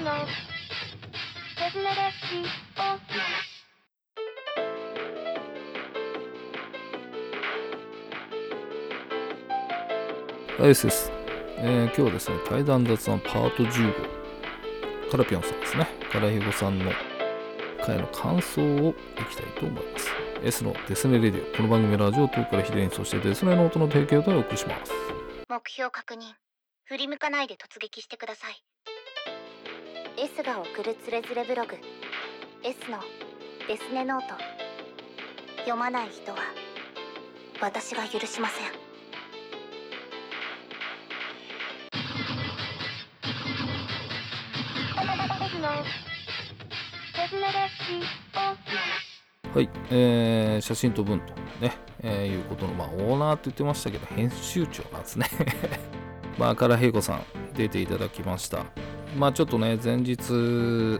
のデズネラジライスです、えー今日はですね、対談雑談パート15、カラピョンさんですね、カラヒゴさんの回の感想をいきたいと思います。S のデスネレディオ、この番組はラジオトークからヒデに、そしてデスネの音の提供でお送りします。目標確認振り向かないで突撃してください S が送るつれづれブログ S のデスネノート読まない人は私が許しませんはい、えー写真と文とね、えーいうことの、まあ、オーナーって言ってましたけど、編集長なんですね。まあ、からへいこさん、出ていただきました。まあ、ちょっとね、前日、3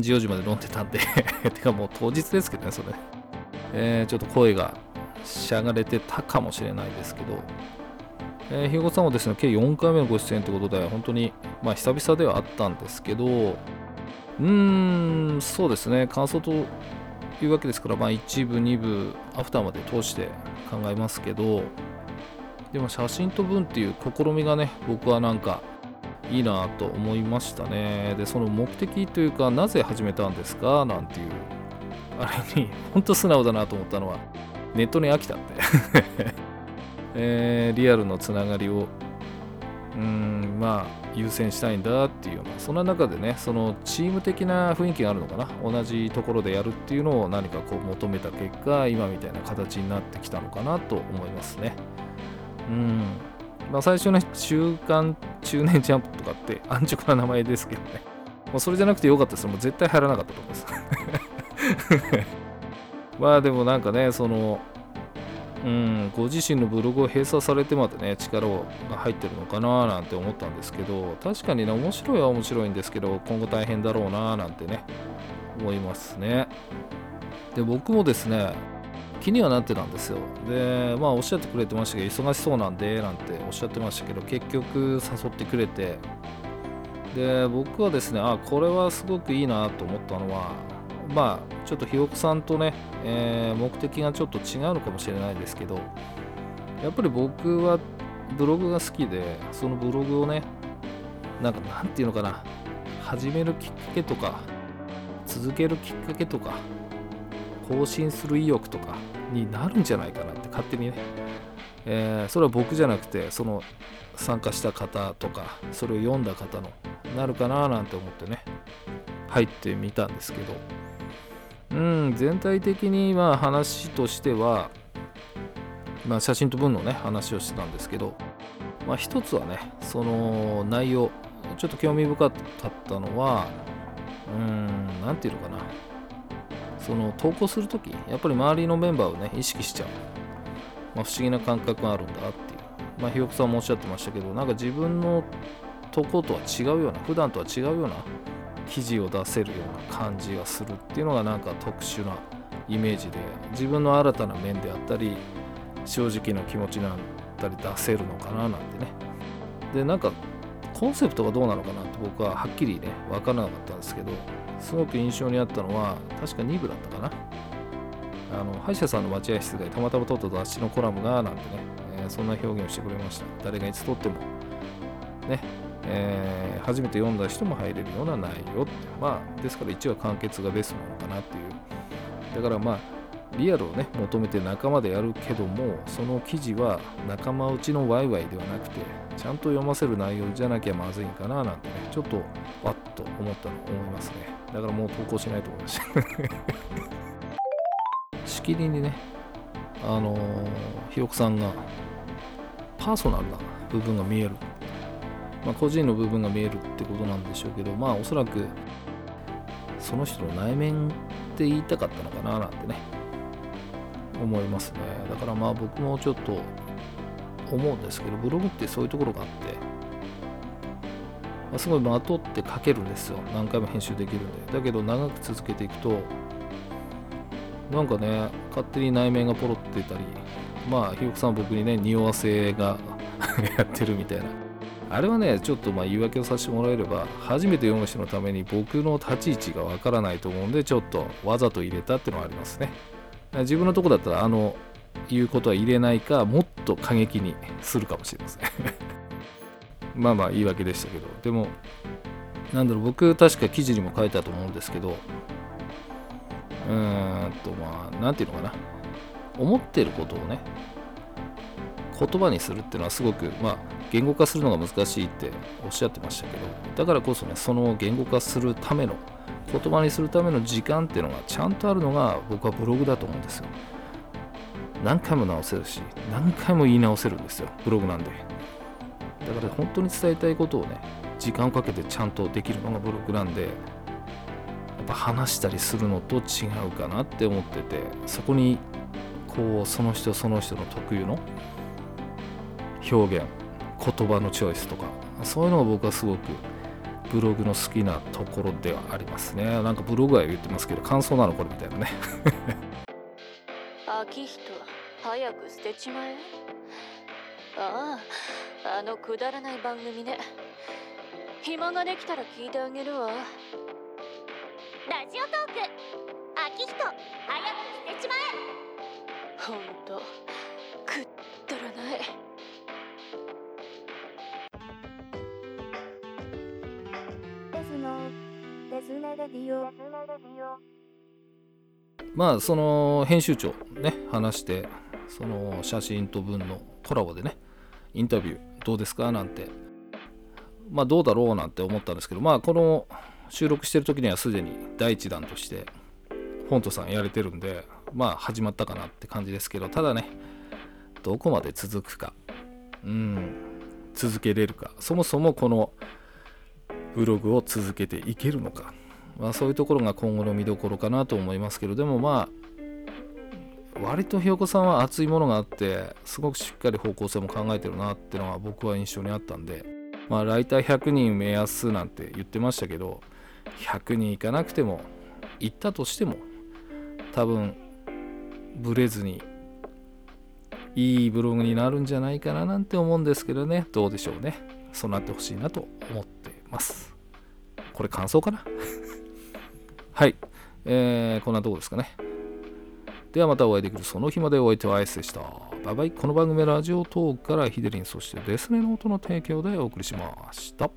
時、4時まで飲んでたんで、てかもう当日ですけどね、それ。えーちょっと声がしゃがれてたかもしれないですけど、えー、ひよこさんはですね、計4回目のご出演ということで、本当に、まあ、久々ではあったんですけど、うーん、そうですね、感想というわけですから、まあ、1部、2部、アフターまで通して考えますけど、でも写真と文っていう試みがね、僕はなんかいいなと思いましたね。で、その目的というか、なぜ始めたんですか？なんていう、あれに、本当素直だなと思ったのは、ネットに飽きたって。えーリアルのつながりを、うん、まあ、優先したいんだっていうような、そんな中でね、そのチーム的な雰囲気があるのかな、同じところでやるっていうのを何かこう求めた結果、今みたいな形になってきたのかなと思いますね。うん。まあ、最初ね、週刊中年ジャンプとかって安直な名前ですけどね。もうそれじゃなくてよかったです。もう絶対入らなかったと思います。まあでもなんかね、その、うん、ご自身のブログを閉鎖されてまでね、力が入ってるのかななんて思ったんですけど、確かにね、面白いは面白いんですけど、今後大変だろうななんてね、思いますね。で、僕もですね、気にはなってたんですよ。で、まあおっしゃってくれてましたけど、忙しそうなんで、なんておっしゃってましたけど、結局誘ってくれて、で、僕はですね、あ、これはすごくいいなと思ったのは、まあ、ちょっとひよこさんとね、えー目的がちょっと違うのかもしれないですけど、やっぱり僕はブログが好きで、そのブログをね、なんかなんていうのかな、始めるきっかけとか、続けるきっかけとか、更新する意欲とかになるんじゃないかなって勝手にね、えーそれは僕じゃなくて、その参加した方とか、それを読んだ方のなるかななんて思ってね、入ってみたんですけど、うん、全体的にまあ話としては、まあ、写真と文のね話をしてたんですけど、まあ、一つはねその内容ちょっと興味深かったのはうんなんていうのかな。その投稿するときやっぱり周りのメンバーをね意識しちゃう、まあ、不思議な感覚があるんだなっていう。まあひよこさんもおっしゃってましたけどなんか自分のとことは違うような普段とは違うような記事を出せるような感じがするっていうのがなんか特殊なイメージで自分の新たな面であったり正直な気持ちなんたり出せるのかななんてね。でなんかコンセプトがどうなのかなって僕ははっきりね分からなかったんですけどすごく印象にあったのは確か2部だったかな。あの歯医者さんの待合室でたまたま撮った雑誌のコラムがなんてね、えーそんな表現をしてくれました。誰がいつ撮ってもねえー初めて読んだ人も入れるような内容って。まあですから1話完結がベストなのかなっていう。だからまあリアルをね求めて仲間でやるけどもその記事は仲間内のワイワイではなくてちゃんと読ませる内容じゃなきゃまずいんかななんてねちょっとわっと思ったの思いますね。だからもう投稿しないと思いました しきりにねあのーひよこさんがパーソナルな部分が見える。まあ、個人の部分が見えるってことなんでしょうけど、まあおそらくその人の内面って言いたかったのかななんてね、思いますね。だからまあ僕もちょっと思うんですけど、ブログってそういうところがあって、ますごいまとって書けるんですよ。何回も編集できるんで。だけど長く続けていくと、なんかね、勝手に内面がポロってたり、まあ、ひよこさん僕にね、匂わせが やってるみたいなあれはねちょっとまあ言い訳をさせてもらえれば初めて読む人のために僕の立ち位置がわからないと思うんでちょっとわざと入れたっていうのはありますね自分のとこだったらあの言うことは入れないかもっと過激にするかもしれません。まあまあ言い訳でしたけど。でもなんだろう僕確か記事にも書いたと思うんですけどうーんとまあなんていうのかな。思ってることをね言葉にするっていうのはすごくまあ言語化するのが難しいっておっしゃってましたけどだからこそねその言語化するための言葉にするための時間っていうのがちゃんとあるのが僕はブログだと思うんですよ。何回も直せるし何回も言い直せるんですよブログなんで。だから本当に伝えたいことをね時間をかけてちゃんとできるのがブログなんでやっぱ話したりするのと違うかなって思っててそこにこうその人その人の特有の表現言葉のチョイスとかそういうのが僕はすごくブログの好きなところではありますね。なんかブログは言ってますけど感想なのこれみたいなね。秋人早く捨てちまえ。あああのくだらない番組ね。暇ができたら聞いてあげるわ。ラジオトーク。秋人早く捨てちまえ。ほんとですねレディオ。まあその編集長ね話してその写真と文のコラボでねインタビューどうですかなんてまあどうだろうなんて思ったんですけどまあこの収録してる時にはすでに第一弾としてフォントさんやれてるんでまあ始まったかなって感じですけどただねどこまで続くかうん続けれるかそもそもこのブログを続けていけるのか。まあ、そういうところが今後の見どころかなと思いますけど。でもまあ割とひよこさんは熱いものがあってすごくしっかり方向性も考えてるなっていうのは僕は印象にあったんで。まあライター100人目安なんて言ってましたけど100人いかなくても行ったとしても多分ブレずにいいブログになるんじゃないかななんて思うんですけどね。どうでしょうね。そうなってほしいなと思ってますこれ感想かな？はい、えー、こんなとこですかね。ではまたお会いできるその日までお相手はアイスでした。バイバイ。この番組はラジオトークからヒデリン、そしてデスネノートの提供でお送りしました。